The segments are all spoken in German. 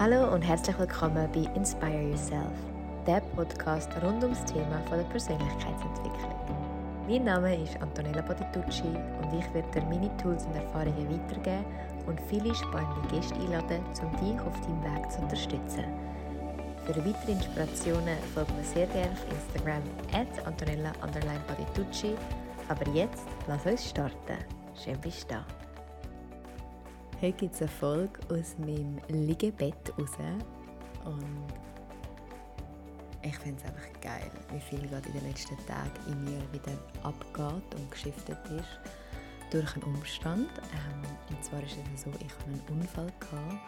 Hallo und herzlich willkommen bei Inspire Yourself, der Podcast rund ums Thema der Persönlichkeitsentwicklung. Mein Name ist Antonella Patitucci und ich werde dir meine Tools und Erfahrungen weitergeben und viele spannende Gäste einladen, um dich auf deinem Weg zu unterstützen. Für weitere Inspirationen folgt mir sehr gerne auf Instagram at Antonella. Aber jetzt lass uns starten. Schön bist du da. Heute gibt es eine Folge aus meinem Liegebett raus. Und ich finde es einfach geil, wie viel gerade in den letzten Tagen in mir wieder abgeht und geschiftet ist durch einen Umstand. Ähm, und zwar ist es so, ich hatte einen Unfall gehabt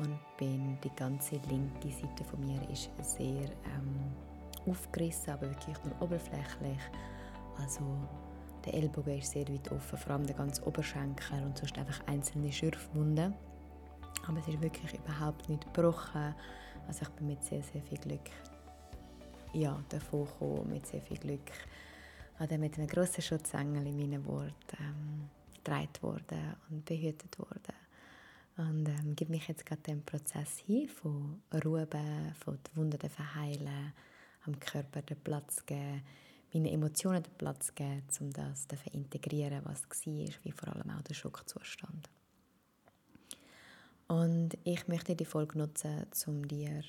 und bin die ganze linke Seite von mir ist sehr ähm, aufgerissen, aber wirklich nur oberflächlich. Also der Ellbogen ist sehr weit offen, vor allem der ganze Oberschenkel und sonst einfach einzelne Schürfwunden. Aber es ist wirklich überhaupt nicht gebrochen. Also ich bin mit sehr, sehr viel Glück ja, davon gekommen, mit sehr viel Glück habe mit einem grossen Schutzengel in meinen Worten ähm, getragen worden und behütet worden. Und ähm, gebe mich jetzt gerade dem Prozess hin, von Ruhe, von den Wunden verheilen, am Körper den Platz geben, meinen Emotionen den Platz geben, um das zu integrieren, was war, wie vor allem auch der Schockzustand. Und ich möchte die Folge nutzen, um dir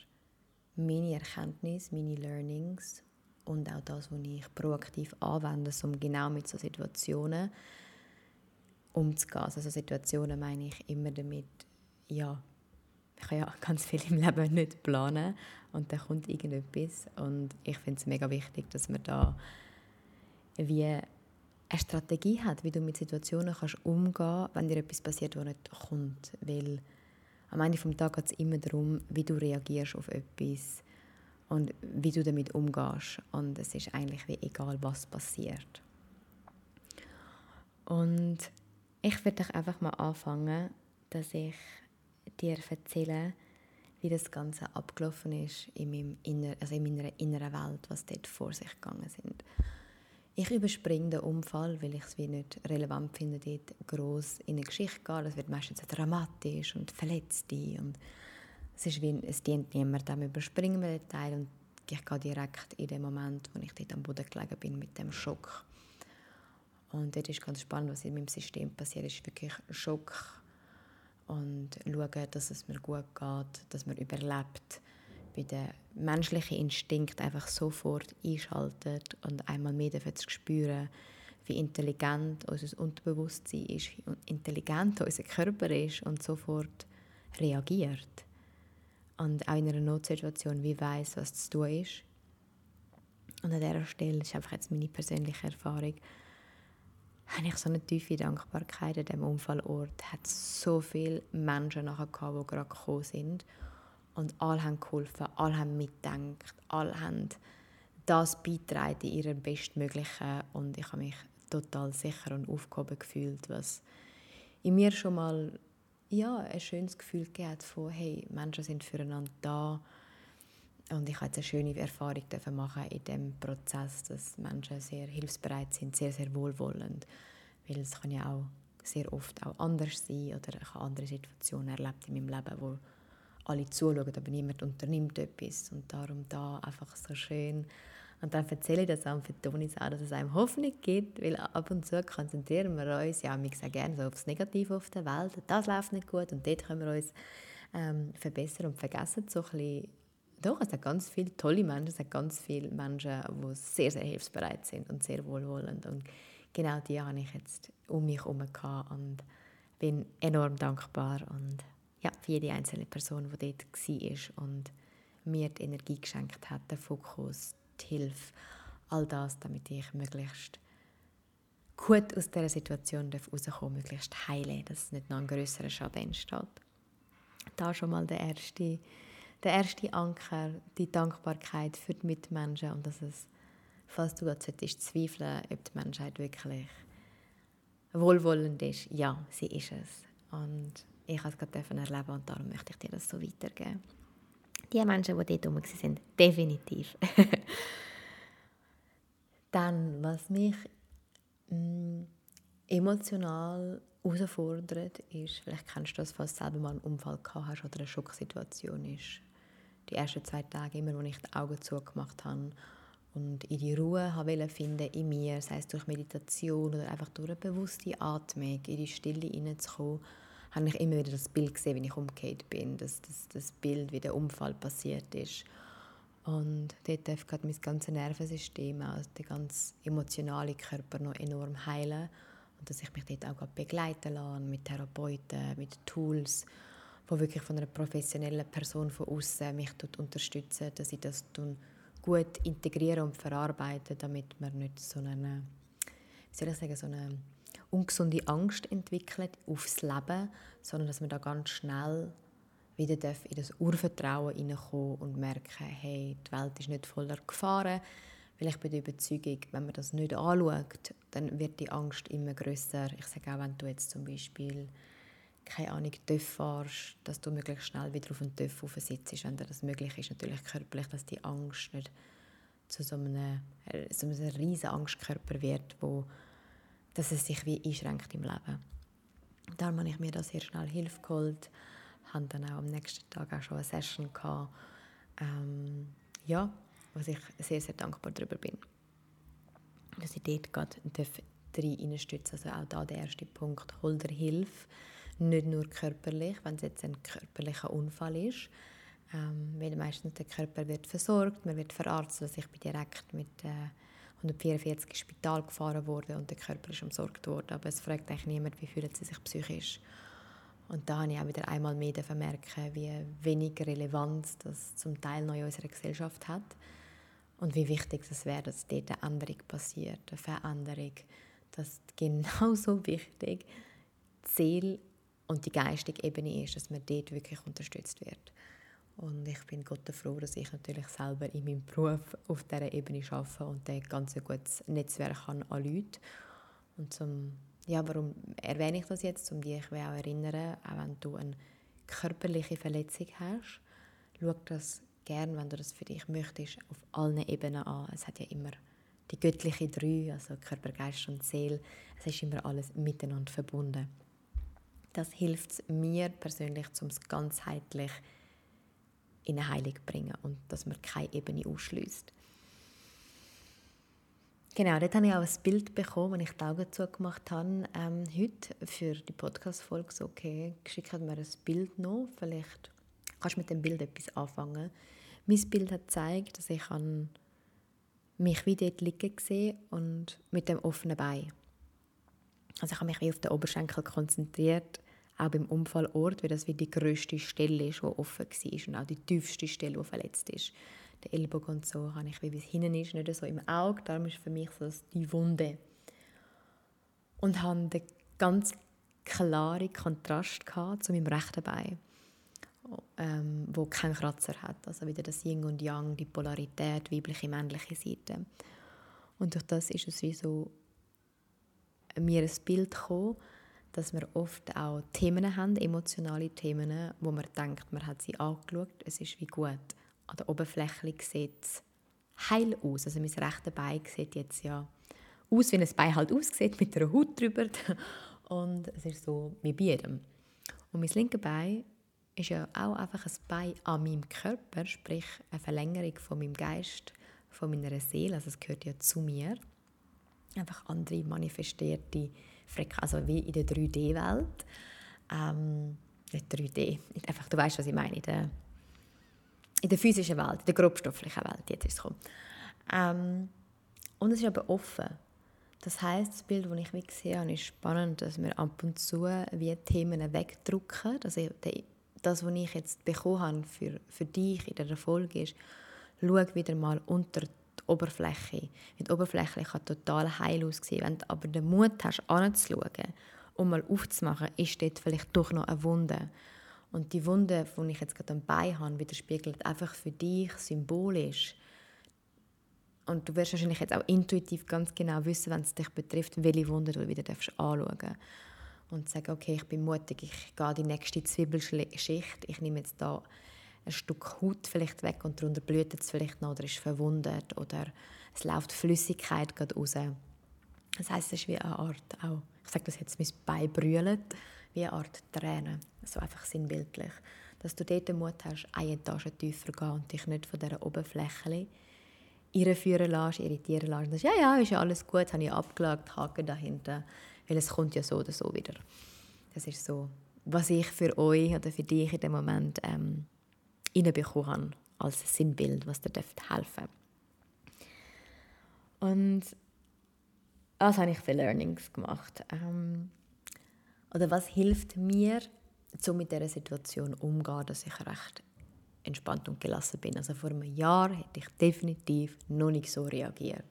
meine Erkenntnisse, meine Learnings und auch das, was ich proaktiv anwende, um genau mit solchen Situationen umzugehen. Also Situationen meine ich immer damit, ja, ich kann ja ganz viel im Leben nicht planen und dann kommt irgendetwas und ich finde es mega wichtig, dass man da wie eine Strategie hat, wie du mit Situationen kannst umgehen wenn dir etwas passiert, was nicht kommt, weil am Ende des Tages geht es immer darum, wie du reagierst auf etwas und wie du damit umgehst und es ist eigentlich wie egal, was passiert. Und ich würde einfach mal anfangen, dass ich dir erzählen, wie das Ganze abgelaufen ist in, meinem inner, also in meiner inneren Welt, was dort vor sich gegangen sind. Ich überspringe den Unfall, weil ich es wie nicht relevant finde, dort gross in eine Geschichte gehen. Das wird meistens dramatisch und verletzt und es ist wie, es dient niemandem. Überspringen wir den Teil und ich gehe direkt in den Moment, wo ich dort am Boden gelegen bin mit dem Schock. Und dort ist ganz spannend, was in meinem System passiert ist, wirklich Schock, und schauen, dass es mir gut geht, dass man überlebt, wie der menschliche Instinkt einfach sofort einschaltet und einmal mehr zu spüren, wie intelligent unser Unterbewusstsein ist, wie intelligent unser Körper ist und sofort reagiert. Und auch in einer Notsituation wie weiß, was zu tun ist. Und an dieser Stelle ist einfach jetzt meine persönliche Erfahrung, habe ich so eine tiefe Dankbarkeit an diesem Unfallort. Es hat so viele Menschen nachher gehabt, die gerade gekommen sind. Und alle haben geholfen, alle haben mitgedacht, alle haben das beitragen in ihrem Bestmöglichen. Und ich habe mich total sicher und aufgehoben gefühlt, was in mir schon mal ja, ein schönes Gefühl gegeben von hey, Menschen sind füreinander da. Und ich habe eine schöne Erfahrung machen in dem Prozess, dass Menschen sehr hilfsbereit sind, sehr, sehr wohlwollend. Weil es kann ja auch sehr oft auch anders sein oder ich habe andere Situationen erlebt in meinem Leben, wo alle zuschauen, aber niemand unternimmt etwas. Und darum da einfach so schön. Und dann erzähle ich das auch für Tonis auch, dass es einem Hoffnung gibt, weil ab und zu konzentrieren wir uns, ja, wir sagen gerne so auf das Negative auf der Welt, das läuft nicht gut und dort können wir uns ähm, verbessern und vergessen so ein bisschen doch, es hat ganz viele tolle Menschen, es hat ganz viele Menschen, die sehr, sehr hilfsbereit sind und sehr wohlwollend. Und genau die habe ich jetzt um mich herum und bin enorm dankbar und ja, für jede einzelne Person, die dort war und mir die Energie geschenkt hat, den Fokus, die Hilfe, all das, damit ich möglichst gut aus dieser Situation rauskommen möglichst heile, dass nicht noch ein größerer Schaden entsteht. Da schon mal der erste der erste Anker, die Dankbarkeit für die Mitmenschen und dass es, falls du gerade zweifeln ob die Menschheit wirklich wohlwollend ist, ja, sie ist es. Und ich habe es gerade erleben und darum möchte ich dir das so weitergeben. Die Menschen, die dort herum sind, definitiv. Dann, was mich mh, mm, emotional herausfordert ist, vielleicht kennst du das, falls du selber mal einen Unfall gehabt hast oder eine Schocksituation ist. Die ersten zwei Tage, immer, als ich die Augen zugemacht habe und in die Ruhe habe finden in mir, sei es durch Meditation oder einfach durch eine bewusste Atmung, in die Stille hineinzukommen, habe ich immer wieder das Bild gesehen, wie ich umgekehrt bin, das, das, das Bild, wie der Unfall passiert ist. Und dort darf gerade mein ganzes Nervensystem, also der ganze emotionale Körper noch enorm heilen und dass ich mich dort auch begleiten lasse mit Therapeuten, mit Tools, die wirklich von einer professionellen Person von außen mich unterstützen, dass ich das gut integriere und verarbeite, damit man nicht so eine, wie soll ich sagen, so eine ungesunde Angst entwickelt aufs Leben, sondern dass man da ganz schnell wieder in das Urvertrauen hineinkommen und merken, hey, die Welt ist nicht voller Gefahren, weil ich bin der Überzeugung, wenn man das nicht anschaut, dann wird die Angst immer größer. Ich sage auch, wenn du jetzt zum Beispiel keine Ahnung, TÜV fahrst, dass du möglichst schnell wieder auf den TÜV sitzt, wenn dir das möglich ist, natürlich körperlich, dass die Angst nicht zu so einem, äh, so einem riesen Angstkörper wird, wo dass es sich wie einschränkt im Leben. Darum habe ich mir da sehr schnell Hilfe geholt, hatte dann auch am nächsten Tag auch schon eine Session gehabt. Ähm, ja, was ich sehr, sehr dankbar darüber bin. Dass ich dort gerade reinstützen Also auch da der erste Punkt, hol dir Hilfe. Nicht nur körperlich, wenn es jetzt ein körperlicher Unfall ist. Ähm, weil meistens der Körper wird versorgt, man wird verarztet. Also ich bin direkt mit äh, 144 ins Spital gefahren worden und der Körper ist umsorgt worden. Aber es fragt eigentlich niemand, wie fühlt sie sich psychisch. Und da habe ich auch wieder einmal mehr merken, wie wenig Relevanz das zum Teil noch in unserer Gesellschaft hat und wie wichtig es wäre, dass dort eine Änderung passiert, eine Veränderung. Dass genauso wichtig die Seele und die geistige Ebene ist, dass man dort wirklich unterstützt wird. Und ich bin Gott froh, dass ich natürlich selber in meinem Beruf auf dieser Ebene arbeite und ein ganz gutes Netzwerk habe an Leuten. Und zum, ja, warum erwähne ich das jetzt? Um dich auch erinnern, auch wenn du eine körperliche Verletzung hast, schau das gerne, wenn du das für dich möchtest, auf allen Ebenen an. Es hat ja immer die göttliche Drei, also Körper, Geist und Seele. Es ist immer alles miteinander verbunden. Das hilft mir persönlich, um es ganzheitlich in eine Heilung zu bringen und dass man keine Ebene ausschließt. Genau, dort habe ich auch ein Bild bekommen, als ich die Augen zugemacht habe. Ähm, heute für die Podcast-Folge so, okay, geschickt mir ein Bild noch. Vielleicht kannst du mit dem Bild etwas anfangen. Mein Bild hat gezeigt, dass ich mich wie dort liegen gesehen und mit dem offenen Bein. Also ich habe mich auf den Oberschenkel konzentriert, auch beim Unfallort, weil das wie die grösste Stelle ist, die offen war und auch die tiefste Stelle, die verletzt ist. Der Ellbogen und so habe ich wie es hinten ist, nicht so im Auge, darum ist für mich so die Wunde. Und habe den ganz klaren Kontrast zu meinem rechten Bein ähm, wo keinen Kratzer hat. Also wieder das Yin und Yang, die Polarität, weibliche, männliche Seite. Und durch das ist es wie so mir ein Bild gekommen, dass wir oft auch Themen haben, emotionale Themen, wo man denkt, man hat sie angeschaut, es ist wie gut. An der Oberfläche sieht es heil aus. Also mein rechte Bein sieht jetzt ja aus, wie ein Bein halt aussieht, mit einer Haut drüber. Und es ist so wie bei jedem. Und mein linke Bein ist ja auch einfach ein Bein an meinem Körper, sprich eine Verlängerung von meinem Geist, von meiner Seele, also es gehört ja zu mir. Einfach andere manifestierte Frequenzen, also wie in der 3D-Welt. Ähm, nicht 3D, einfach, du weißt, was ich meine, in der, in der physischen Welt, in der grobstofflichen Welt, jetzt ist es. Ähm, und es ist aber offen. Das heißt, das Bild, das ich gesehen habe, ist spannend, dass wir ab und zu wie Themen wegdrücken. Also der das, was ich jetzt bekommen habe für, für dich in der Folge ist, schau wieder mal unter Oberfläche. Die Oberfläche kann total heil aussehen. Wenn du aber den Mut hast, anzuschauen und mal aufzumachen, ist dort vielleicht doch noch eine Wunde. Und die Wunde, die ich jetzt gerade am Bein habe, widerspiegelt einfach für dich symbolisch. Und du wirst wahrscheinlich jetzt auch intuitiv ganz genau wissen, wenn es dich betrifft, welche Wunde du wieder anschauen darfst und sagen, okay, ich bin mutig, ich gehe die nächste Zwiebelschicht, ich nehme jetzt da ein Stück Haut vielleicht weg und darunter blutet es vielleicht noch oder ist verwundet oder es läuft Flüssigkeit gerade raus. Das heißt, es ist wie eine Art auch, ich sage das jetzt, mein Bein brüllt, wie eine Art Tränen, so einfach sinnbildlich. Dass du dort den Mut hast, eine Etage tiefer zu gehen und dich nicht von dieser Oberfläche irreführen lässt, irritieren lässt. Sagst, ja, ja, ist ja alles gut, habe ich abgelagt, Haken dahinter, weil es kommt ja so oder so wieder. Das ist so, was ich für euch oder für dich in dem Moment ähm, reinbekommen habe, als Sinnbild, was dir helfen Und was habe ich für Learnings gemacht? Ähm, oder was hilft mir, so mit dieser Situation umzugehen, dass ich recht entspannt und gelassen bin. Also vor einem Jahr hätte ich definitiv noch nicht so reagiert.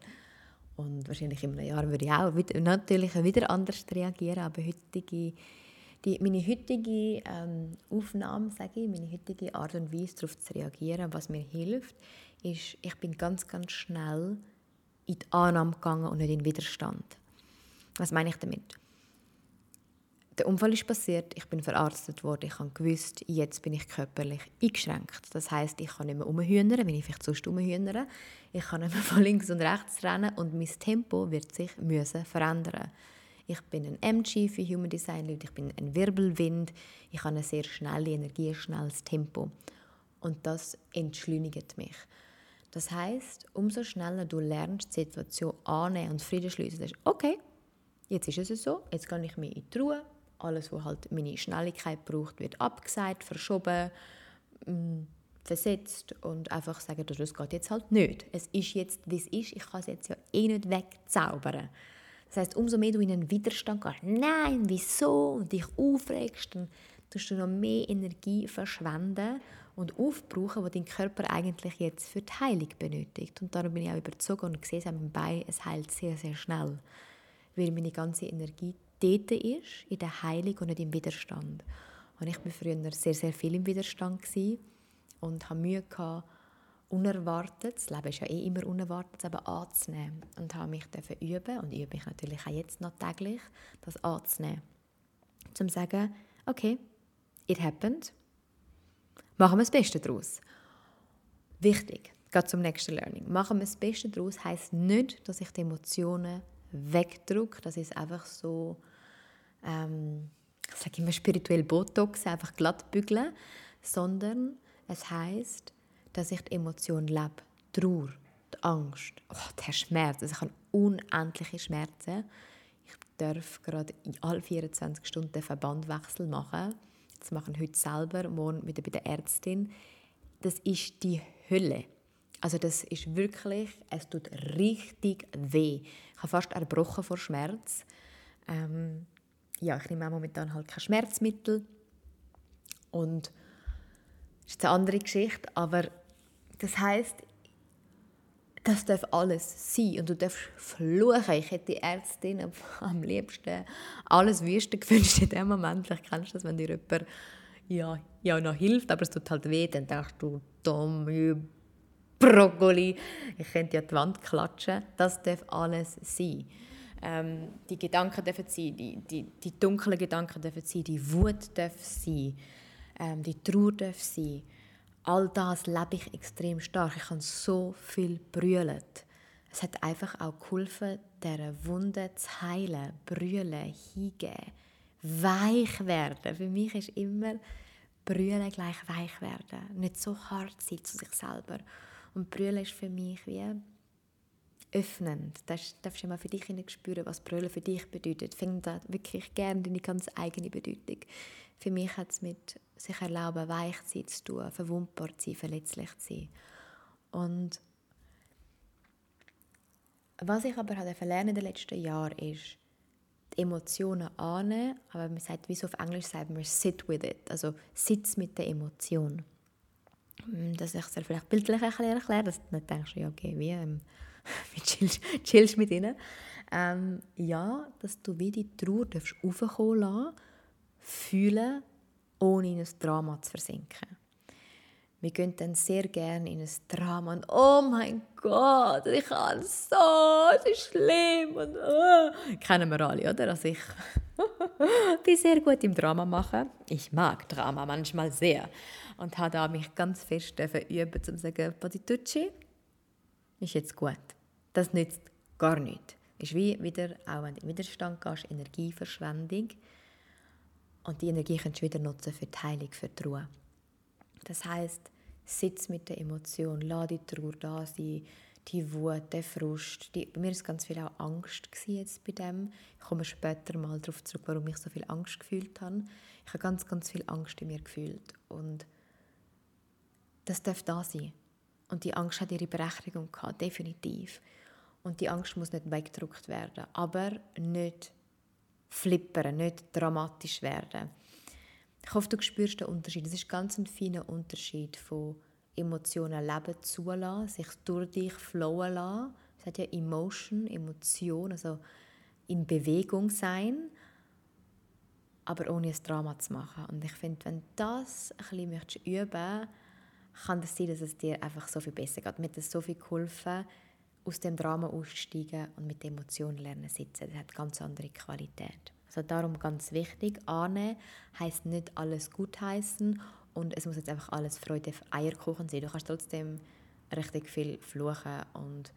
Und wahrscheinlich in einem Jahr würde ich auch wieder, natürlich wieder anders reagieren, aber heutige, die, meine heutige ähm, Aufnahme, sage ich, meine heutige Art und Weise darauf zu reagieren, was mir hilft, ist, ich bin ganz, ganz schnell in die Annahme gegangen und nicht in den Widerstand. Was meine ich damit? Der Unfall ist passiert, ich bin verarztet worden, ich habe gewusst, jetzt bin ich körperlich eingeschränkt. Das heißt, ich kann nicht mehr umhühnern, wenn ich vielleicht sonst umhühnere. Ich kann nicht mehr von links und rechts rennen und mein Tempo wird sich müssen verändern. Ich bin ein MG für Human Design Leute, ich bin ein Wirbelwind, ich habe eine sehr schnelle Energie, ein schnelles Tempo. Und das entschleunigt mich. Das heißt, umso schneller du lernst, die Situation annehmen und Frieden schließen, okay, jetzt ist es so, jetzt gehe ich mir in die Ruhe, alles, was halt meine Schnelligkeit braucht, wird abgesagt, verschoben, mm, versetzt und einfach sagen, das geht jetzt halt nicht. Es ist jetzt, wie es ist, ich kann es jetzt ja eh nicht wegzaubern. Das heißt, umso mehr du in einen Widerstand gehst, nein, wieso, und dich aufregst, dann tust du noch mehr Energie verschwenden und aufbrauchen, die dein Körper eigentlich jetzt für die Heilung benötigt. Und darum bin ich auch überzeugt und sehe es an meinem Bein, es heilt sehr, sehr schnell, weil meine ganze Energie dort ist, in der Heilung und nicht im Widerstand. Und ich war früher sehr, sehr viel im Widerstand und hatte Mühe, gehabt, unerwartet, das Leben ist ja eh immer unerwartet, aber anzunehmen. Und habe mich dafür üben und übe mich natürlich auch jetzt noch täglich, das anzunehmen. Zum zu sagen, okay, it happened, machen wir das Beste daraus. Wichtig, geht zum nächsten Learning. Machen wir das Beste daraus heisst nicht, dass ich die Emotionen wegdrücke, ich es einfach so ähm, ich sage immer spirituell Botox, einfach glatt bügeln, sondern es heißt, dass ich die Emotion lebe, die Trauer, die Angst, oh, der Schmerz. Also ich habe unendliche Schmerzen. Ich darf gerade in alle 24 Stunden den Verbandwechsel machen. Das machen heute selber, morgen wieder bei der Ärztin. Das ist die Hölle. Also das ist wirklich, es tut richtig weh. Ich habe fast erbrochen vor Schmerz. Ähm, ja, ich nehme auch momentan halt kein Schmerzmittel. Und das ist eine andere Geschichte, aber das heißt, das darf alles sein und du darfst fluchen. Ich hätte die Ärztin am liebsten alles Wüste gewünscht in dem Moment. Vielleicht kennst du das, wenn dir jemand ja, ja noch hilft, aber es tut halt weh, dann denkst du, dumm, Brokkoli, ich könnte ja die Wand klatschen. Das darf alles sein. Ähm, die Gedanken dürfen sein, die, die, die dunklen Gedanken dürfen sein, die Wut darf sein, ähm, die Trauer darf sein. All das lebe ich extrem stark. Ich habe so viel brüllt. Es hat einfach auch geholfen, diese Wunde zu heilen, brüllen, hingeben, weich werden. Für mich ist immer brüllen gleich weich werden, nicht so hart sein zu sich selber. Und brüllen ist für mich wie öffnend. Das darfst du mal für dich spüren, was Brüllen für dich bedeutet. Find da wirklich gerne deine ganz eigene Bedeutung. Für mich hat es mit sich erlauben, weich sein zu tun, verwundbar zu sein, verletzlich zu sein. Und was ich aber habe in den letzten Jahren ist, die Emotionen annehmen, aber man sagt, wie es auf Englisch sagt man sit with it, also sitz mit der Emotion. Dass ich es vielleicht bildlich erkläre, dass du nicht denkst, ja, okay, wie ähm, wie chillst, chillst mit ihnen. Ähm, ja, dass du wie die Trauer aufkommen lassen, fühlen, ohne in ein Drama zu versinken. Wir gehen dann sehr gerne in ein Drama und «Oh mein Gott, ich kann so, es ist schlimm!» und oh. Kennen wir alle, oder? Also ich bin sehr gut im Drama machen. Ich mag Drama manchmal sehr. Und habe da mich ganz fest üben, um zu sagen «Patitucci, ist jetzt gut.» Das nützt gar nichts. Ist wie wieder, auch wenn du in Widerstand gehst, Energieverschwendung. Und die Energie kannst du wieder nutzen für die Heilung, für die Ruhe. Das heißt, sitz mit der Emotion, lass die Trauer da sein, die Wut, der Frust. Die, bei mir war ganz viel auch Angst jetzt bei dem. Ich komme später mal darauf zurück, warum ich so viel Angst gefühlt habe. Ich habe ganz, ganz viel Angst in mir gefühlt und das darf da sein. Und die Angst hat ihre Berechtigung gehabt, definitiv. Und die Angst muss nicht weggedrückt werden, aber nicht flippern, nicht dramatisch werden. Ich hoffe, du spürst den Unterschied. Es ist ganz ein feiner Unterschied von Emotionen leben zulassen, sich durch dich flowen lassen. Es hat ja Emotion, Emotion, also in Bewegung sein, aber ohne ein Drama zu machen. Und ich finde, wenn du das ein bisschen üben möchtest, kann das sein, dass es dir einfach so viel besser geht. Mir hat es so viel geholfen, aus dem Drama auszusteigen und mit Emotionen lernen sitzen. Das hat ganz andere Qualität. Also darum ganz wichtig, annehmen heisst nicht alles gutheißen und es muss jetzt einfach alles Freude Eierkuchen sein. Du kannst trotzdem richtig viel fluchen und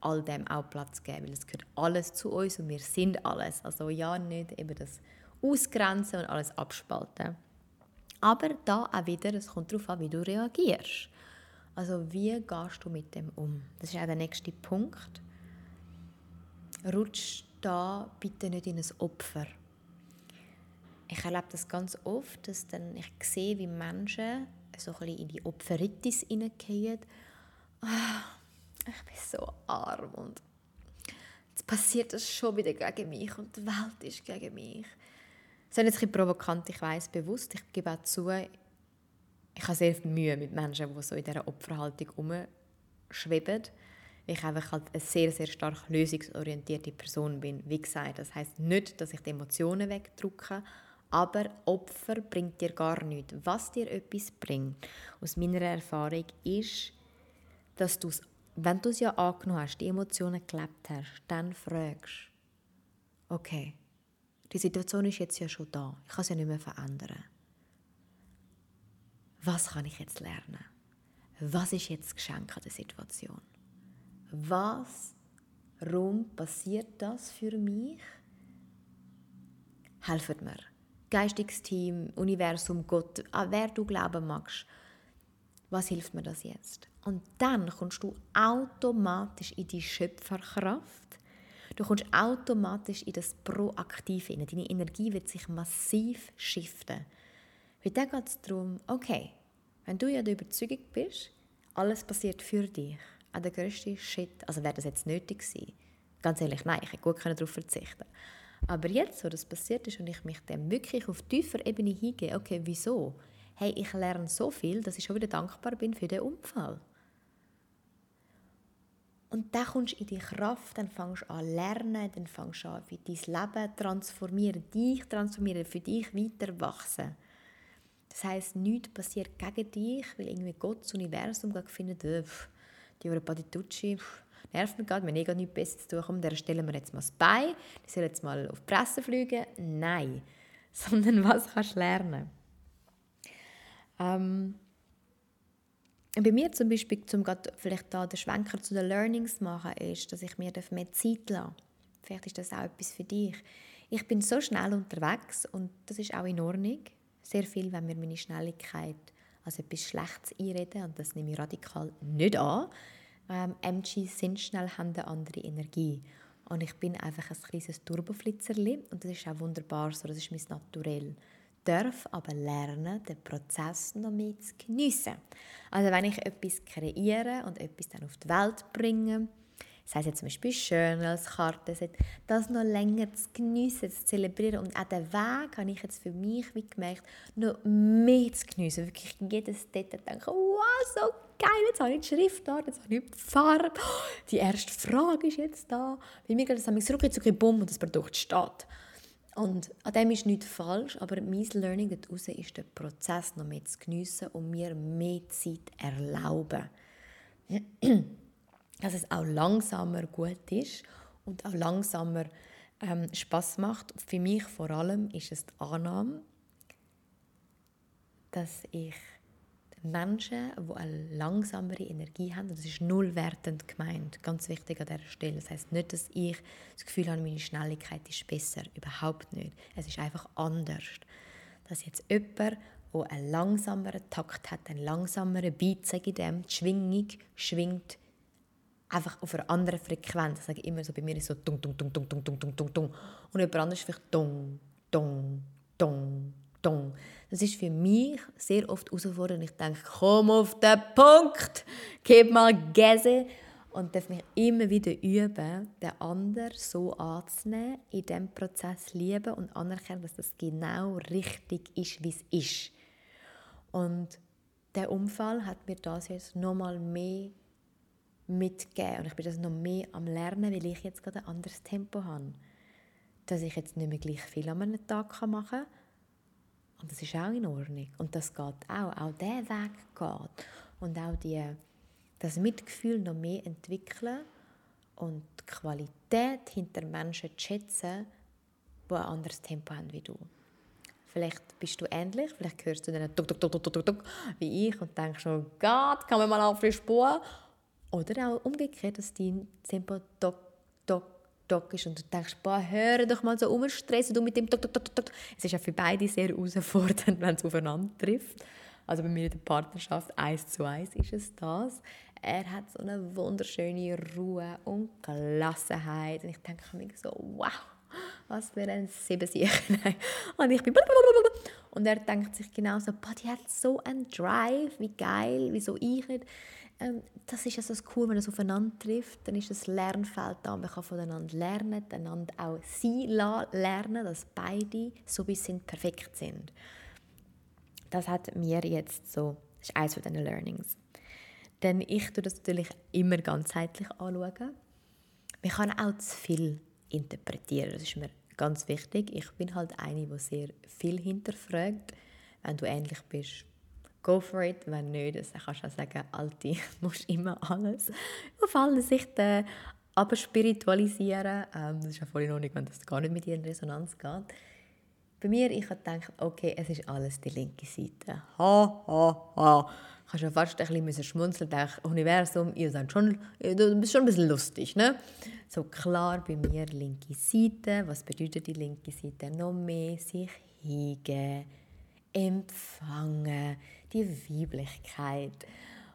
all dem auch Platz geben, weil es gehört alles zu uns und wir sind alles. Also ja, nicht eben das Ausgrenzen und alles abspalten. Aber da auch wieder, es kommt darauf an, wie du reagierst. Also wie gehst du mit dem um? Das ist auch der nächste Punkt. Rutsch da bitte nicht in ein Opfer. Ich erlebe das ganz oft, dass dann ich sehe, wie Menschen so ein in die Opferitis hineingehen. Ah, ich bin so arm und jetzt passiert das schon wieder gegen mich und die Welt ist gegen mich. Das ist jetzt ein bisschen provokant, ich weiß bewusst. Ich gebe auch zu, ich habe sehr viel Mühe mit Menschen, die so in dieser Opferhaltung herumschweben. Weil ich einfach halt eine sehr, sehr stark lösungsorientierte Person bin. Wie gesagt, das heißt nicht, dass ich die Emotionen wegdrücke, aber Opfer bringt dir gar nichts. Was dir etwas bringt, aus meiner Erfahrung, ist, dass du wenn du es ja angenommen hast, die Emotionen gelebt hast, dann fragst, okay, die Situation ist jetzt ja schon da, ich kann es ja nicht mehr verändern was kann ich jetzt lernen? Was ist jetzt das Geschenk an der Situation? Was, warum passiert das für mich? Helfet mir. Geistiges Team, Universum, Gott, an wer du glauben magst. Was hilft mir das jetzt? Und dann kommst du automatisch in die Schöpferkraft. Du kommst automatisch in das Proaktive Deine Energie wird sich massiv shiften. Weil dann geht es darum, okay, wenn du ja der Überzeugung bist, alles passiert für dich, auch der grösste Shit, also wäre das jetzt nötig gewesen? Ganz ehrlich, nein, ich hätte gut darauf verzichten Aber jetzt, wo das passiert ist und ich mich dem wirklich auf tiefer Ebene hingebe, okay, wieso? Hey, ich lerne so viel, dass ich schon wieder dankbar bin für den Unfall. Und dann kommst du in die Kraft, dann fängst du an lernen, dann fängst du an für dein Leben transformieren, dich transformieren, für dich weiter wachsen. Das heißt, nichts passiert gegen dich, weil irgendwie Gott, das Universum findet, äh, die Ora Paditucci, nervt mich gerade, wir haben eh nichts Besseres zu tun, komm, der stellen wir jetzt mal das Bein, die soll jetzt mal auf die Presse fliegen. Nein, sondern was kannst du lernen? Ähm, bei mir zum Beispiel, um vielleicht da den Schwenker zu den Learnings zu machen, ist, dass ich mir mehr Zeit lasse. Vielleicht ist das auch etwas für dich. Ich bin so schnell unterwegs und das ist auch in Ordnung sehr viel, wenn mir meine Schnelligkeit als etwas Schlechtes einreden und das nehme ich radikal nicht an. Ähm, MGs sind schnell, haben eine andere Energie. Und ich bin einfach ein kleines Turboflitzerli und das ist auch wunderbar so, das ist mein Naturell. Darf aber lernen, den Prozess noch mehr zu geniessen. Also wenn ich etwas kreiere und etwas dann auf die Welt bringe, sei es jetzt zum Beispiel Journals, Karten, das noch länger zu geniessen, zu zelebrieren und auch den Weg habe ich jetzt für mich wie gemerkt, noch mehr zu geniessen, wirklich jedes Detail denken, wow, so geil, jetzt habe ich die Schrift da, jetzt habe ich die Farbe, die erste Frage ist jetzt da, bei mir geht es zurück, jetzt okay, bumm, und das Produkt steht. Und an dem ist nichts falsch, aber mein Learning daraus ist, den Prozess noch mehr zu geniessen und mir mehr Zeit erlauben dass es auch langsamer gut ist und auch langsamer ähm, Spaß macht. Für mich vor allem ist es die Annahme, dass ich Menschen, die eine langsamere Energie haben, das ist null wertend gemeint, ganz wichtig an dieser Stelle. Das heißt nicht, dass ich das Gefühl habe, meine Schnelligkeit ist besser, überhaupt nicht. Es ist einfach anders. Dass jetzt jemand, der einen langsameren Takt hat, einen langsameren Beat, sage ich dem, die Schwingung schwingt einfach auf einer anderen Frequenz. Ich sage immer so, bei mir ist so dung, dung, dung, dung, dung, dung, dung, dung, dung. Und jemand anderes ist vielleicht dung, dung, dung, dung. Das ist für mich sehr oft herausfordernd. Ich denke, komm auf den Punkt, gib mal Gäse und darf mich immer wieder üben, den anderen so anzunehmen, in diesem Prozess lieben und anerkennen, dass das genau richtig ist, wie es ist. Und der Unfall hat mir das jetzt nochmal mehr mitgegeben und ich bin das noch mehr am Lernen, weil ich jetzt gerade ein anderes Tempo habe. Dass ich jetzt nicht mehr gleich viel an einem Tag machen kann, und das ist auch in Ordnung. Und das geht auch. Auch dieser Weg geht. Und auch die, das Mitgefühl noch mehr entwickeln und die Qualität hinter Menschen zu schätzen, die ein anderes Tempo haben wie du. Vielleicht bist du ähnlich, vielleicht hörst du dann tuk, tuk, tuk, tuk, tuk, wie ich und denkst, oh Gott, kann man mal auf die Spur? Oder auch umgekehrt, dass dein Tempo tuk, tuk, Tok ist und du denkst, boah, hör doch mal so umstressen, du mit dem Tok, Tok, Tok, Tok. Es ist ja für beide sehr herausfordernd, wenn es aufeinander trifft. Also bei mir in der Partnerschaft eins zu eins ist es das. Er hat so eine wunderschöne Ruhe und Gelassenheit und ich denke mir so, wow, was für ein Siebensicher. und ich bin und er denkt sich genauso, boah, die hat so einen Drive, wie geil, wieso ich nicht ähm, das ist also cool, wenn es aufeinander trifft, dann ist das Lernfeld da, man kann voneinander lernen, einander auch sie lernen, dass beide so wie sind perfekt sind. Das hat mir jetzt so, das ist eines von diesen Learnings. Denn ich tue das natürlich immer ganzheitlich anschauen. Man kann auch zu viel interpretieren, das ist mir ganz wichtig. Ich bin halt eine, die sehr viel hinterfragt. Wenn du ähnlich bist, go for it. Wenn nicht, dann kannst du auch sagen, Alte, musst immer alles auf alle Sichten aber spiritualisieren. Ähm, das ist ja voll in Ordnung, wenn das gar nicht mit dir in Resonanz geht. Bei mir, ich habe gedacht, okay, es ist alles die linke Seite. Ha, ha, ha. Ich habe schon fast ein bisschen schmunzeln denken, Universum, ihr seid schon, du bist schon ein bisschen lustig, ne? So klar bei mir linke Seite. Was bedeutet die linke Seite? Noch mehr sich hingeben, empfangen, die Weiblichkeit.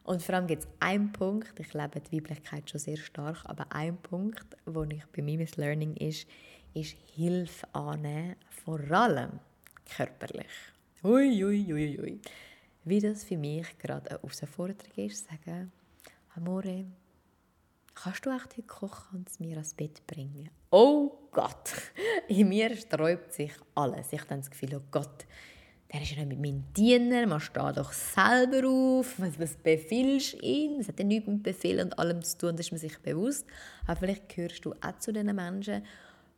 Und vor allem gibt es einen Punkt, ich lebe die Weiblichkeit schon sehr stark, aber ein Punkt, wo ich bei mir das Learning ist, ist Hilfe annehmen, vor allem körperlich. Ui, ui, ui, ui. Wie das für mich gerade eine Herausforderung ist, sagen, Amore, kannst du echt heute kochen und es mir ans Bett bringen? Oh Gott, in mir sträubt sich alles. Ich habe das Gefühl, oh Gott, der ist ja nicht mit meinem Diener, man steht doch selber auf, was, was befiehlst du ihn? Es hat ja nichts mit Befehl und allem zu tun, das ist man sich bewusst. Aber vielleicht gehörst du auch zu den Menschen,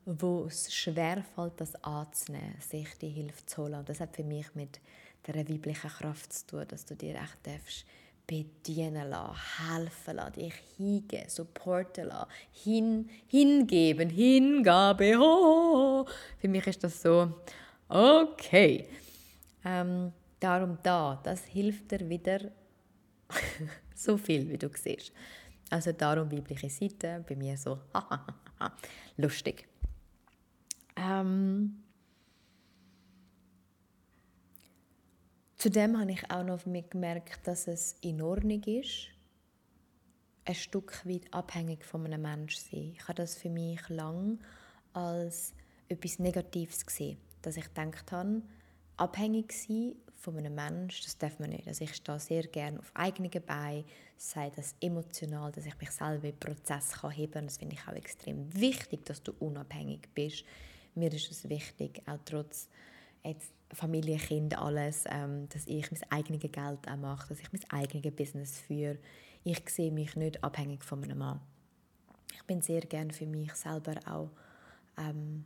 wo es schwerfällt, das anzunehmen, sich die Hilfe zu holen. Und das hat für mich mit der weiblichen Kraft zu tun, dass du dir echt darfst bedienen lassen, helfen lassen, dich hingeben, supporten lassen, hin, hingeben, Hingabe. Oh. Für mich ist das so, okay, ähm, darum da, das hilft dir wieder so viel, wie du siehst. Also darum weibliche Seite, bei mir so lustig. Ähm, zudem habe ich auch noch gemerkt, dass es in Ordnung ist, ein Stück weit abhängig von einem Menschen sein. Ich habe das für mich lang als etwas Negatives gesehen, dass ich gedacht habe, abhängig sein von einem Menschen, das darf man nicht. Also ich stehe sehr gerne auf eigenen Beinen, sei das emotional, dass ich mich selber im Prozess heben kann. Das finde ich auch extrem wichtig, dass du unabhängig bist. Mir ist es wichtig, auch trotz jetzt Familie, Kind, alles, ähm, dass ich mein eigenes Geld auch mache, dass ich mein eigenes Business führe. Ich sehe mich nicht abhängig von einem Mann. Ich bin sehr gerne für mich selber auch ähm,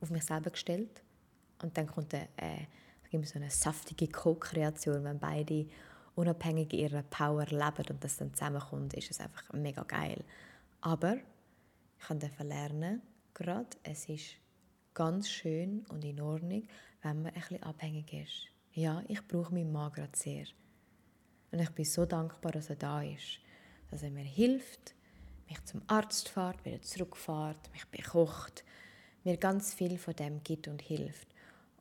auf mich selber gestellt und dann kommt eine, äh, so eine saftige Co-Kreation, wenn beide unabhängig ihrer Power leben und das dann zusammenkommt, ist es einfach mega geil. Aber ich durfte lernen, gerade, es ist ganz schön und in Ordnung, wenn man bisschen abhängig ist. Ja, ich brauche meinen Mann gerade sehr. Und ich bin so dankbar, dass er da ist. Dass er mir hilft, mich zum Arzt fährt, wieder zurückfährt, mich bekocht, mir ganz viel von dem gibt und hilft.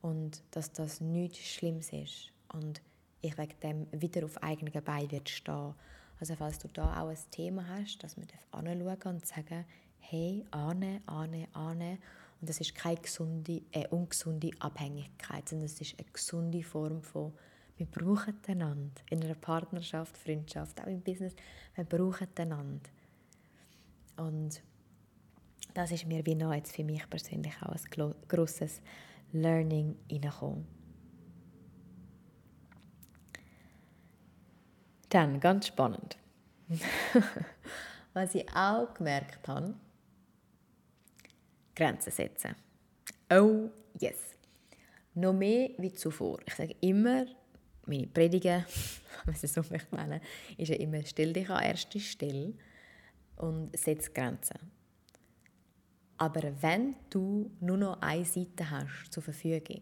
Und dass das nichts Schlimmes ist. Und ich wegen dem wieder auf eigenen Beinen wird stehen. Also falls du da auch ein Thema hast, dass wir anschauen und sagen, hey, ane, ane, ane. Und das ist keine gesunde, äh, ungesunde Abhängigkeit, sondern es ist eine gesunde Form von wir brauchen einander. In einer Partnerschaft, Freundschaft, auch im Business. Wir brauchen einander. Und das ist mir wie noch jetzt für mich persönlich auch ein grosses Learning reingekommen. Dann, ganz spannend. Was ich auch gemerkt habe, Grenzen setzen. Oh yes. Noch mehr wie zuvor. Ich sage immer, meine Predigen, wenn es so möchte ist ja immer, stell dich an erste Stelle und setz Grenzen. Aber wenn du nur noch eine Seite hast zur Verfügung,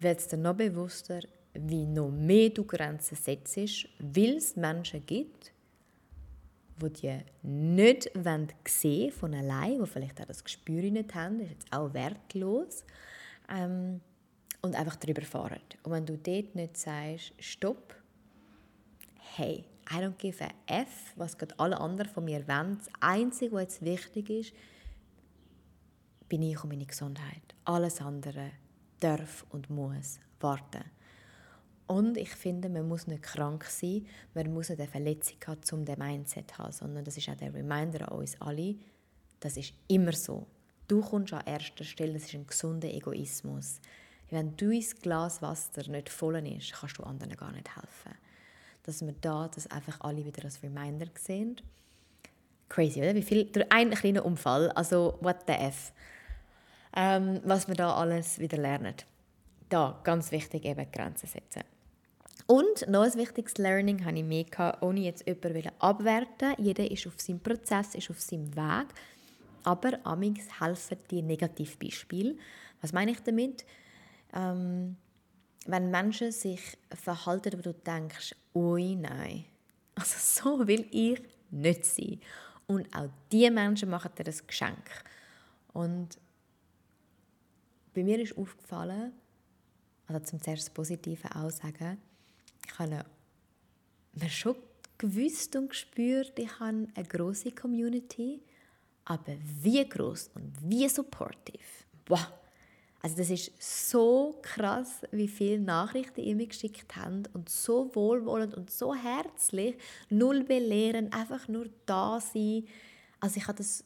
wird es dir noch bewusster, wie noch mehr du Grenzen setzt, weil es Menschen gibt, die die nicht sehen von allein, die vielleicht auch das Gespür nicht haben, das ist jetzt auch wertlos, ähm, und einfach darüber fahren. Und wenn du dort nicht sagst, stopp, hey, I don't give a F, was gerade alle anderen von mir wollen. Das Einzige, was jetzt wichtig ist, bin ich und meine Gesundheit. Alles andere darf und muss warten. Und ich finde, man muss nicht krank sein, man muss nicht eine Verletzung haben, um den Mindset zu haben, sondern das ist auch der Reminder an uns alle, das ist immer so. Du kommst an erster Stelle, das ist ein gesunder Egoismus. Wenn dein Glas Wasser nicht voll ist, kannst du anderen gar nicht helfen. Dass wir da das einfach alle wieder als Reminder sehen. Crazy, oder? Wie viel, durch einen kleinen Unfall, also what the F. Ähm, was wir da alles wieder lernen. Da, ganz wichtig, eben Grenzen setzen. Und noch ein wichtiges Learning habe ich mehr ohne jetzt jemanden abwerten. Jeder ist auf seinem Prozess, ist auf seinem Weg. Aber amix helfen die Negativbeispiele. Was meine ich damit? Ähm, wenn Menschen sich verhalten, wo du denkst, ui nein, also so will ich nicht sein. Und auch diese Menschen machen dir ein Geschenk. Und bei mir ist aufgefallen, also zum zuerst das Positive auch sagen, ich habe mir schon gewusst und gespürt, ich habe eine große Community, aber wie groß und wie supportive. Wow. Also das ist so krass, wie viele Nachrichten ihr mir geschickt habt und so wohlwollend und so herzlich, null belehren, einfach nur da sein. Also ich habe das,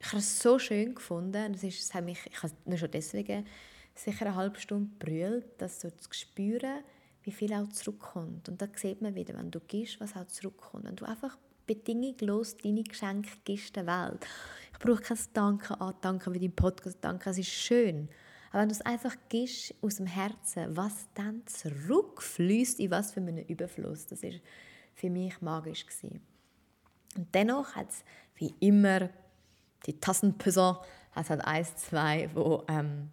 ich habe das so schön gefunden. Das, ist, das hat mich, ich habe nur schon deswegen sicher eine halbe Stunde brüllt, das so zu spüren, wie viel auch zurückkommt. Und da sieht man wieder, wenn du gibst, was auch zurückkommt. Wenn du einfach bedingungslos deine Geschenke gibst der Welt. Ich brauche kein Danke an, Danke wie dein Podcast, Danke, es ist schön. Aber wenn du es einfach gibst aus dem Herzen, was dann zurückfließt, in was für einen Überfluss, das ist für mich magisch gewesen. Und dennoch hat es wie immer die Tassenpüsser, es hat eins, zwei, wo ähm,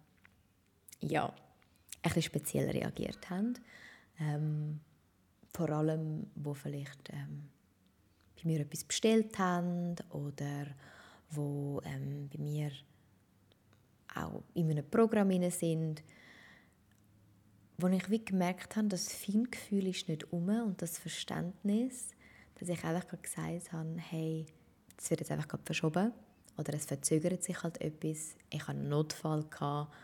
ja, ein bisschen speziell reagiert haben. Ähm, vor allem, wo vielleicht ähm, bei mir etwas bestellt haben oder wo ähm, bei mir auch in einem Programm sind, wo ich wie gemerkt habe, das Feingefühl ist nicht um und das Verständnis, dass ich einfach gesagt habe, hey, es wird jetzt einfach verschoben oder es verzögert sich halt etwas, ich hatte einen Notfall, gehabt,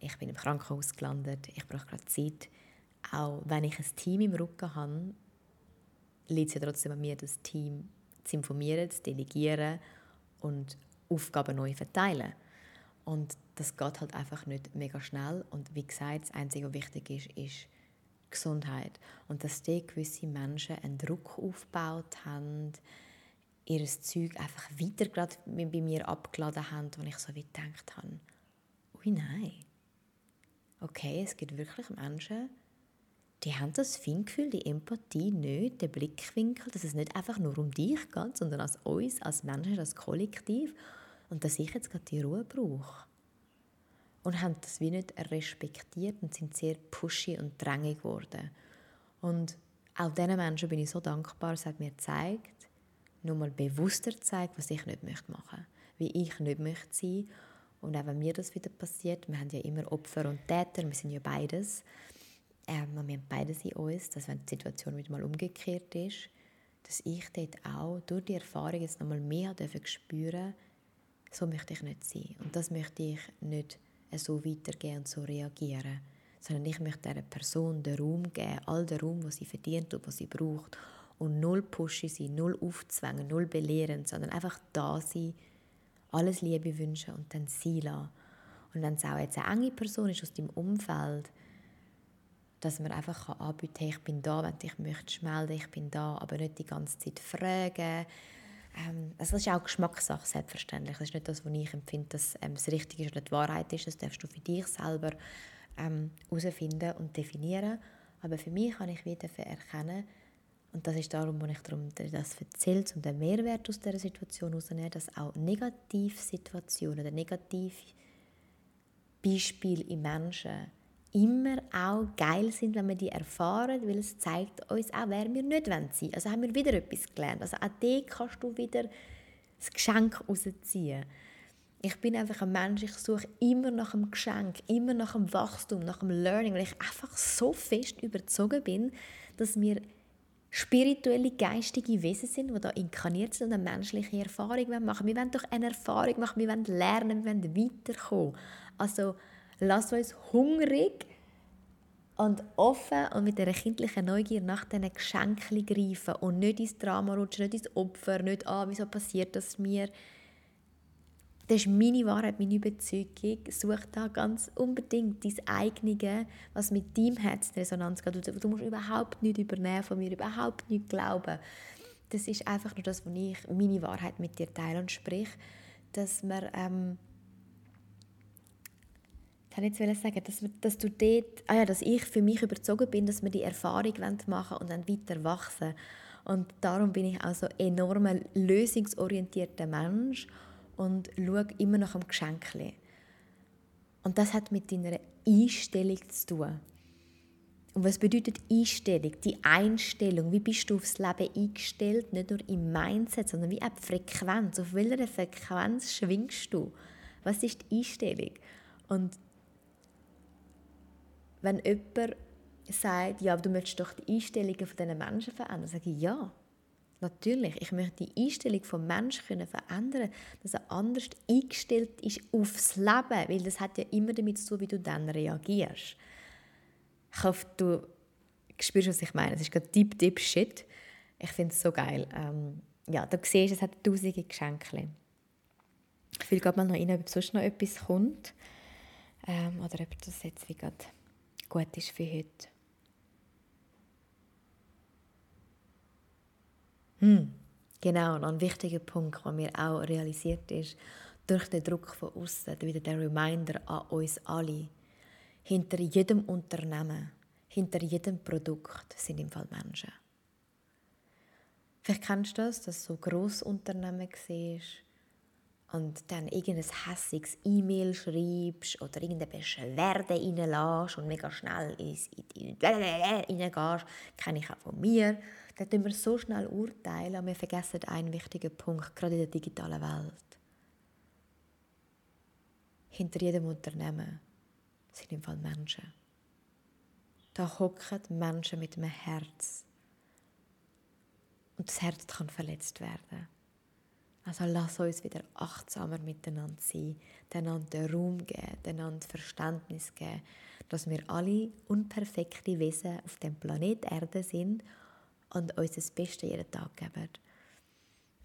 ich bin im Krankenhaus gelandet, ich brauche gerade Zeit, auch wenn ich ein Team im Rücken habe, liegt es ja trotzdem an mir, das Team zu informieren, zu delegieren und Aufgaben neu verteilen. Und das geht halt einfach nicht mega schnell. Und wie gesagt, das Einzige, was wichtig ist, ist Gesundheit. Und dass die gewisse Menschen einen Druck aufgebaut haben, ihr Zeug einfach weiter gerade bei mir abgeladen haben, wo ich so wie gedacht habe, ui nein. Okay, es gibt wirklich Menschen, die haben das Feingefühl, die Empathie nicht, den Blickwinkel, dass es nicht einfach nur um dich geht, sondern als uns, als Menschen, als Kollektiv und dass ich jetzt gerade die Ruhe brauche. Und haben das wie nicht respektiert und sind sehr pushy und drängig geworden. Und auch diesen Menschen bin ich so dankbar, es hat mir gezeigt, nochmal bewusster gezeigt, was ich nicht möchte machen wie ich nicht möchte sein. Und auch wenn mir das wieder passiert, wir haben ja immer Opfer und Täter, wir sind ja beides. Ähm, wir haben beides in uns, dass wenn die Situation wieder mal umgekehrt ist, dass ich dort auch durch die Erfahrung jetzt nochmal mehr spüren so möchte ich nicht sein. Und das möchte ich nicht so weitergehen und so reagieren. Sondern ich möchte dieser Person den Raum geben, all den Raum, den sie verdient und was sie braucht. Und null pushen sie, null aufzwängen, null belehren, sondern einfach da sein, alles Liebe wünschen und dann sie lassen. Und wenn es auch jetzt eine enge Person ist aus deinem Umfeld, dass man einfach anbieten kann, ich bin da, wenn du dich möchtest melden, ich bin da, aber nicht die ganze Zeit fragen. Ähm, also das ist auch Geschmackssache, selbstverständlich. Das ist nicht das, was ich empfinde, dass ähm, das Richtige ist oder die Wahrheit ist. Das darfst du für dich selber herausfinden ähm, und definieren. Aber für mich kann ich wieder erkennen, und das ist darum, wo ich darum das erzähle, um den Mehrwert aus dieser Situation herauszunehmen, dass auch Negativsituationen oder Negativbeispiele in Menschen immer auch geil sind, wenn wir die erfahren, weil es zeigt uns auch, wer wir nicht sein wollen. Also haben wir wieder etwas gelernt. Also auch dort kannst du wieder das Geschenk rausziehen. Ich bin einfach ein Mensch, ich suche immer nach einem Geschenk, immer nach einem Wachstum, nach einem Learning, weil ich einfach so fest überzogen bin, dass wir spirituelle, geistige Wesen sind, die da inkarniert sind und eine menschliche Erfahrung machen Wir wollen doch eine Erfahrung machen, wir wollen lernen, wir wollen weiterkommen. Also lass uns hungrig und offen und mit einer kindlichen Neugier nach diesen Geschenken greifen und nicht ins Drama rutschen, nicht ins Opfer, nicht «Ah, wieso passiert das mir?» Das ist meine Wahrheit, meine Überzeugung. Such da ganz unbedingt dein eigene, was mit deinem Herz Resonanz geht. Du musst überhaupt nichts übernehmen von mir, überhaupt nichts glauben. Das ist einfach nur das, was ich, meine Wahrheit mit dir teile. Und sprich, dass wir... Ähm, kann ich jetzt sagen, dass, dass du dort, ah ja, dass ich für mich überzogen bin, dass wir die Erfahrung machen und dann weiter wachsen. Und darum bin ich auch so enorm lösungsorientierter Mensch und schaue immer nach dem Geschenk. Und das hat mit deiner Einstellung zu tun. Und was bedeutet Einstellung? Die Einstellung. Wie bist du aufs Leben eingestellt? Nicht nur im Mindset, sondern wie auch die Frequenz. Auf welcher Frequenz schwingst du? Was ist die Einstellung? Und wenn jemand sagt, ja, aber du möchtest doch die Einstellungen von diesen Menschen verändern, sage ich, ja, Natürlich, ich möchte die Einstellung vom Menschen können verändern, dass er anders eingestellt ist aufs Leben, weil das hat ja immer damit zu tun, wie du dann reagierst. Ich hoffe, du spürst, was ich meine. Es ist gerade deep, deep shit. Ich finde es so geil. Ähm, ja, du siehst, es hat tausende Geschenke. Ich fühle gerade mal noch rein, ob sonst noch etwas kommt. Ähm, oder ob das jetzt wie gerade gut ist für heute. Hm, genau, und ein wichtiger Punkt, der mir auch realisiert ist, durch den Druck von außen, wieder der Reminder an uns alle. Hinter jedem Unternehmen, hinter jedem Produkt sind im Fall Menschen. Vielleicht kennst du das, dass so Grossunternehmen siehst und dann irgendein hässiges E-Mail schreibst oder irgendeine Beschwerde reinlässt und mega schnell ins reingehst, kenne ich auch von mir. Da tun wir so schnell urteilen und wir vergessen einen wichtigen Punkt, gerade in der digitalen Welt. Hinter jedem Unternehmen sind im Fall Menschen. Da hocken Menschen mit einem Herz. Und das Herz kann verletzt werden. Also lass uns wieder achtsamer miteinander sein, einander Raum geben, einander Verständnis geben, dass wir alle unperfekte Wesen auf dem Planet Erde sind und uns das Beste jeden Tag geben.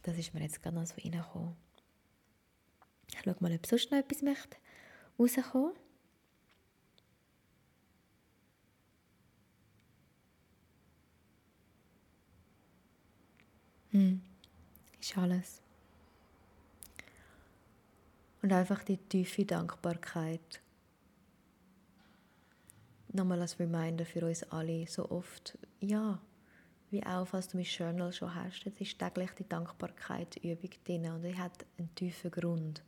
Das ist mir jetzt gerade noch so reingekommen. Ich schaue mal, ob sonst noch etwas möchte rauskommen. Hm, ist alles. Und einfach die tiefe Dankbarkeit. Nochmal als Reminder für uns alle, so oft, ja, wie auch, falls du mein Journal schon hast, jetzt ist täglich die Dankbarkeitsübung drin und die hat einen tiefen Grund.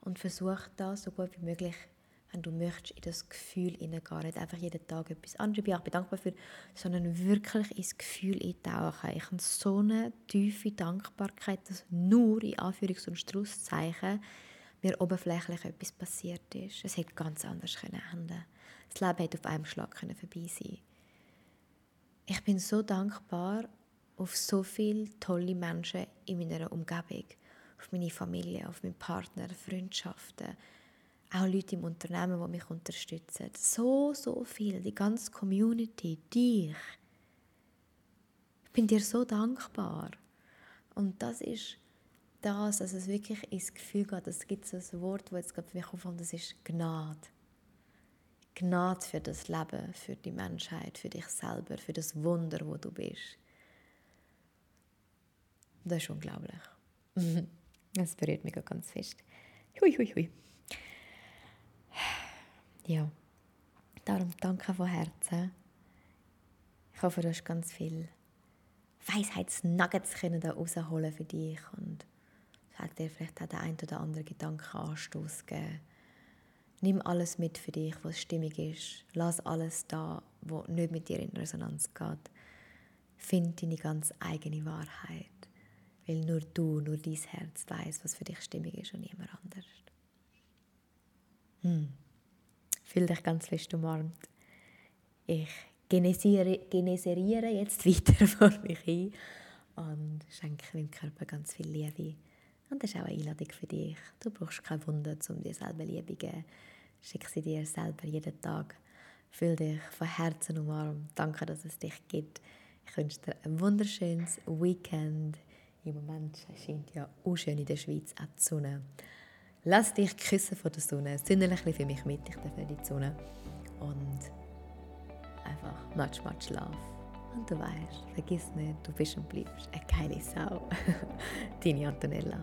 Und versuch das so gut wie möglich wenn du möchtest, in das Gefühl hineingehen, nicht einfach jeden Tag etwas anderes, ich bin dankbar für, sondern wirklich ins Gefühl eintauchen. Ich habe so eine tiefe Dankbarkeit, dass nur in Anführungs- und Schlusszeichen mir oberflächlich etwas passiert ist. Es hätte ganz anders können. Das Leben hätte auf einem Schlag vorbei sein. Ich bin so dankbar auf so viele tolle Menschen in meiner Umgebung, auf meine Familie, auf meinen Partner, Freundschaften, auch Leute im Unternehmen, die mich unterstützen. So, so viel, die ganze Community, dich. Ich bin dir so dankbar. Und das ist das, dass es wirklich ins Gefühl geht, es gibt so ein Wort, das jetzt für mich aufkommt, das ist Gnade. Gnade für das Leben, für die Menschheit, für dich selber, für das Wunder, wo du bist. Das ist unglaublich. Das berührt mich ganz fest. Hui, hui, hui. Ja, darum danke von Herzen. Ich hoffe, du hast ganz viel Weisheitsnuggets da rausholen für dich und sag dir vielleicht auch der ein oder andere Gedankenanstoß geben. Nimm alles mit für dich, was stimmig ist. Lass alles da, wo nicht mit dir in Resonanz geht. Find deine ganz eigene Wahrheit, weil nur du, nur dein Herz weiß, was für dich stimmig ist und niemand anders. Hm. Fühl dich ganz fest umarmt. Ich geneseriere jetzt weiter vor mich hin und schenke meinem Körper ganz viel Liebe. Und das ist auch eine Einladung für dich. Du brauchst keine Wunder, um dir selber Liebe zu geben. Schick sie dir selber jeden Tag. Fühl dich von Herzen umarmt. Danke, dass es dich gibt. Ich wünsche dir ein wunderschönes Weekend. Im Moment scheint ja auch schön in der Schweiz auch die Sonne. Lass dich küssen von der Sonne. Sündel ein für mich mit. Ich darf in die Sonne. Und einfach much, much love. Und du weißt, vergiss nicht, du bist und bleibst eine geile Sau. Deine Antonella.